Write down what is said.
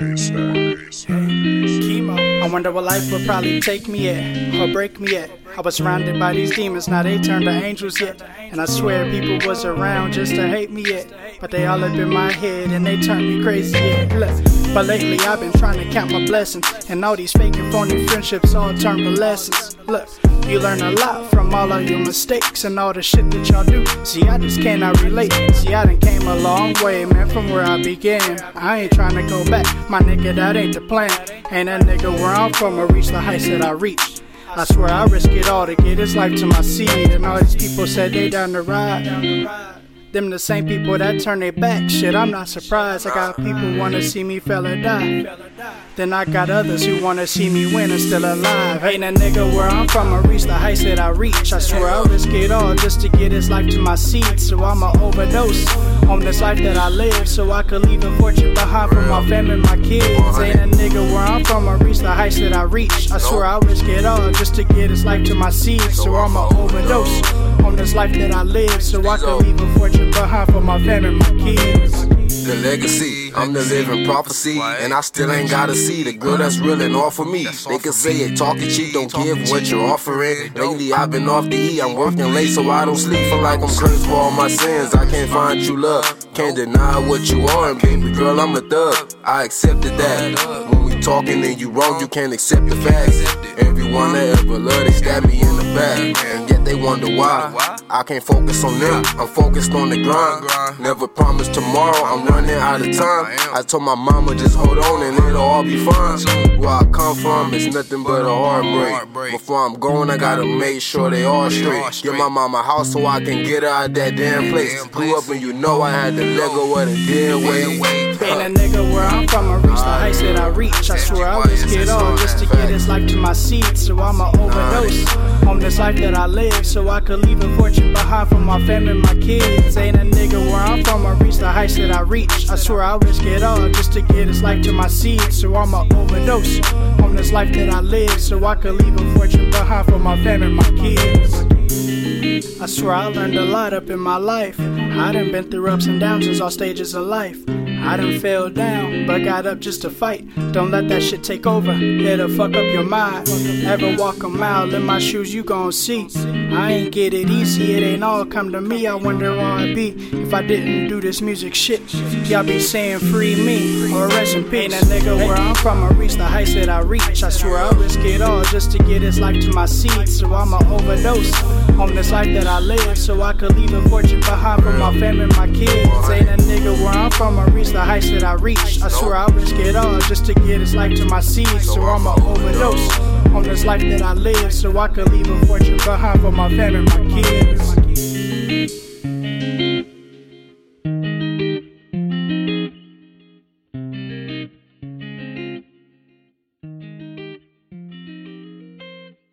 I wonder what life would probably take me at or break me at. I was surrounded by these demons, now they turned to angels yet. And I swear people was around just to hate me yet. But they all up in my head and they turned me crazy yet. Look, but lately I've been trying to count my blessings. And all these fake and phony friendships all turned to lessons. Look, you learn a lot from all of your mistakes and all the shit that y'all do. See, I just cannot relate. See, I done came a long way, man, from where I began. I ain't trying to go back, my nigga, that ain't the plan. Ain't that nigga where I'm from or reach the heights that I reached. I swear I risk it all to get his life to my seed. And all these people said they down the ride. Them the same people that turn their back. Shit, I'm not surprised. I got people wanna see me fella die. Then I got others who wanna see me win and still alive. Ain't a nigga where I'm from or reach the heights that I reach. I swear I'll risk it all just to get his life to my seed. So I'ma overdose on this life that I live. So I could leave a fortune behind for my family, and my kids. Ain't a nigga where I'm from or reach the heights that I reach. I swear I'll risk it all just to get his life to my seed. So I'ma overdose on this life that I live. So I could leave a fortune behind for my family, my kids. The legacy, I'm the living prophecy, and I still ain't gotta see the girl that's real off of me. They can say it, talking cheap, don't give what you're offering. Lately I've been off the E, I'm working late so I don't sleep. Feel like I'm cursed for all my sins. I can't find true love, can't deny what you are, and baby girl I'm a thug. I accepted that. When we talking and you wrong, you can't accept the facts. Everyone that ever loved, they stab me in the back, and yet they wonder why. I can't focus on them, I'm focused on the grind. Never promise tomorrow, I'm running out of time. I told my mama just hold on and it'll all be fine. Where I come from, it's nothing but a heartbreak. Before I'm going, I gotta make sure they all straight. Get my mama house so I can get her out that damn place. Grew up and you know I had to let go of the dead weight. Ain't a nigga where I'm from or reach the heights that I reach. I swear I it all to get this life to my seed. So I'ma overdose on this life that I live. So I could leave a fortune behind for my family, and my kids. Ain't a nigga where I'm from or reach the heights that I reach. I swear I'll risk it all just to get this life to my seed. So I'ma overdose on this life that I live. So I could leave a fortune behind for my family, and my kids. I swear I learned a lot up in my life. I done been through ups and downs since all stages of life. I done mm-hmm. fell down, but got up just to fight. Don't let that shit take over, it'll fuck up your mind. Ever walk a mile in my shoes, you gon' see. I ain't get it easy, it ain't all come to me. I wonder where I'd be if I didn't do this music shit. Y'all be saying free me or rest in peace. Ain't a nigga where I'm from, I reach the heights that I reach. I swear I risk it all just to get his life to my seed. So I'ma overdose on this life that I live, so I could leave a fortune behind for my family, and my kids. Ain't a nigga where I'm from, I reach the heights that I reach. I swear I risk it all just to get his life to my seed. So I'ma overdose on this life that I live, so I could leave a fortune behind for my family, my kids.